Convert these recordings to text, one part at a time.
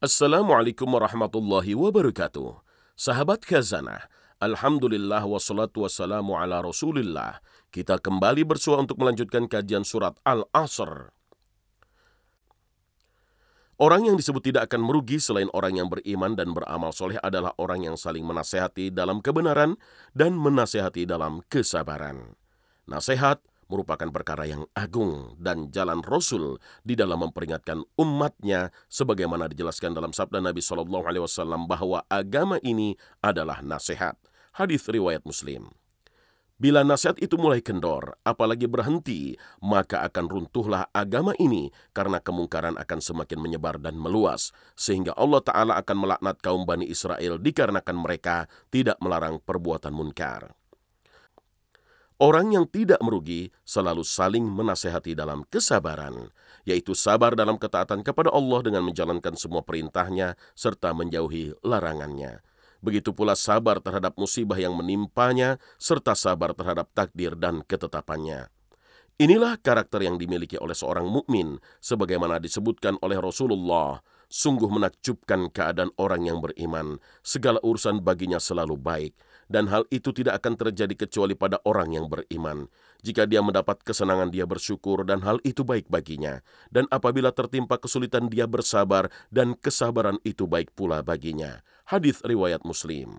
Assalamualaikum warahmatullahi wabarakatuh. Sahabat Khazanah, Alhamdulillah wassalatu wassalamu ala rasulillah. Kita kembali bersua untuk melanjutkan kajian surat Al-Asr. Orang yang disebut tidak akan merugi selain orang yang beriman dan beramal soleh adalah orang yang saling menasehati dalam kebenaran dan menasehati dalam kesabaran. Nasihat merupakan perkara yang agung dan jalan Rasul di dalam memperingatkan umatnya sebagaimana dijelaskan dalam sabda Nabi Shallallahu Alaihi Wasallam bahwa agama ini adalah nasihat. Hadis riwayat Muslim. Bila nasihat itu mulai kendor, apalagi berhenti, maka akan runtuhlah agama ini karena kemungkaran akan semakin menyebar dan meluas. Sehingga Allah Ta'ala akan melaknat kaum Bani Israel dikarenakan mereka tidak melarang perbuatan munkar. Orang yang tidak merugi selalu saling menasehati dalam kesabaran, yaitu sabar dalam ketaatan kepada Allah dengan menjalankan semua perintahnya serta menjauhi larangannya. Begitu pula sabar terhadap musibah yang menimpanya serta sabar terhadap takdir dan ketetapannya. Inilah karakter yang dimiliki oleh seorang mukmin sebagaimana disebutkan oleh Rasulullah Sungguh menakjubkan keadaan orang yang beriman, segala urusan baginya selalu baik, dan hal itu tidak akan terjadi kecuali pada orang yang beriman. Jika dia mendapat kesenangan dia bersyukur dan hal itu baik baginya, dan apabila tertimpa kesulitan dia bersabar dan kesabaran itu baik pula baginya. Hadis riwayat Muslim.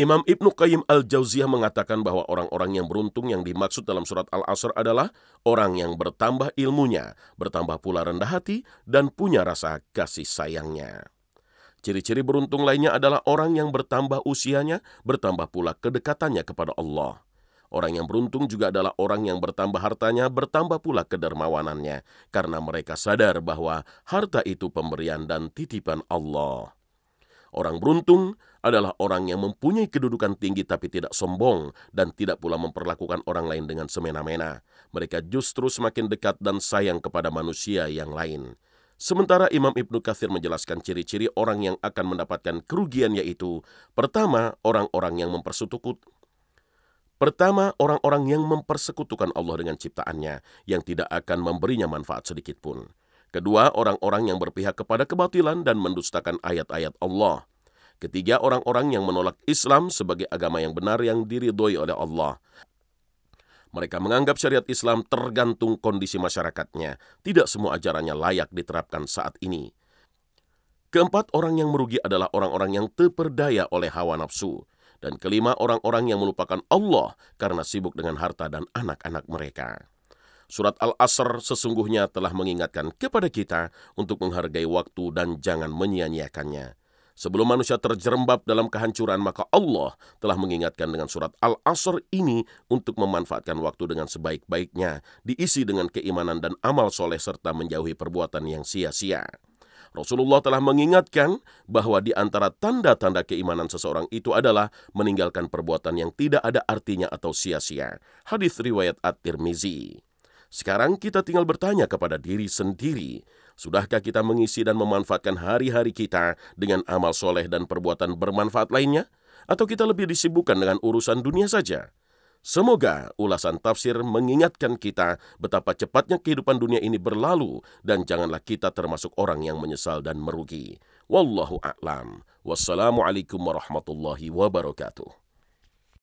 Imam Ibnu Qayyim al-Jauziyah mengatakan bahwa orang-orang yang beruntung yang dimaksud dalam surat Al-Asr adalah orang yang bertambah ilmunya, bertambah pula rendah hati, dan punya rasa kasih sayangnya. Ciri-ciri beruntung lainnya adalah orang yang bertambah usianya, bertambah pula kedekatannya kepada Allah. Orang yang beruntung juga adalah orang yang bertambah hartanya, bertambah pula kedermawanannya, karena mereka sadar bahwa harta itu pemberian dan titipan Allah. Orang beruntung adalah orang yang mempunyai kedudukan tinggi tapi tidak sombong dan tidak pula memperlakukan orang lain dengan semena-mena. Mereka justru semakin dekat dan sayang kepada manusia yang lain. Sementara Imam Ibnu Kathir menjelaskan ciri-ciri orang yang akan mendapatkan kerugian yaitu pertama, orang-orang yang mempersekutukan Pertama, orang-orang yang mempersekutukan Allah dengan ciptaannya, yang tidak akan memberinya manfaat sedikit pun. Kedua, orang-orang yang berpihak kepada kebatilan dan mendustakan ayat-ayat Allah. Ketiga, orang-orang yang menolak Islam sebagai agama yang benar yang diridhoi oleh Allah. Mereka menganggap syariat Islam tergantung kondisi masyarakatnya. Tidak semua ajarannya layak diterapkan saat ini. Keempat, orang yang merugi adalah orang-orang yang terperdaya oleh hawa nafsu. Dan kelima, orang-orang yang melupakan Allah karena sibuk dengan harta dan anak-anak mereka. Surat Al-Asr sesungguhnya telah mengingatkan kepada kita untuk menghargai waktu dan jangan menyia-nyiakannya. Sebelum manusia terjerembab dalam kehancuran, maka Allah telah mengingatkan dengan surat Al-Asr ini untuk memanfaatkan waktu dengan sebaik-baiknya, diisi dengan keimanan dan amal soleh serta menjauhi perbuatan yang sia-sia. Rasulullah telah mengingatkan bahwa di antara tanda-tanda keimanan seseorang itu adalah meninggalkan perbuatan yang tidak ada artinya atau sia-sia. Hadis riwayat At-Tirmizi. Sekarang kita tinggal bertanya kepada diri sendiri, sudahkah kita mengisi dan memanfaatkan hari-hari kita dengan amal soleh dan perbuatan bermanfaat lainnya? Atau kita lebih disibukkan dengan urusan dunia saja? Semoga ulasan tafsir mengingatkan kita betapa cepatnya kehidupan dunia ini berlalu dan janganlah kita termasuk orang yang menyesal dan merugi. Wallahu a'lam. Wassalamualaikum warahmatullahi wabarakatuh.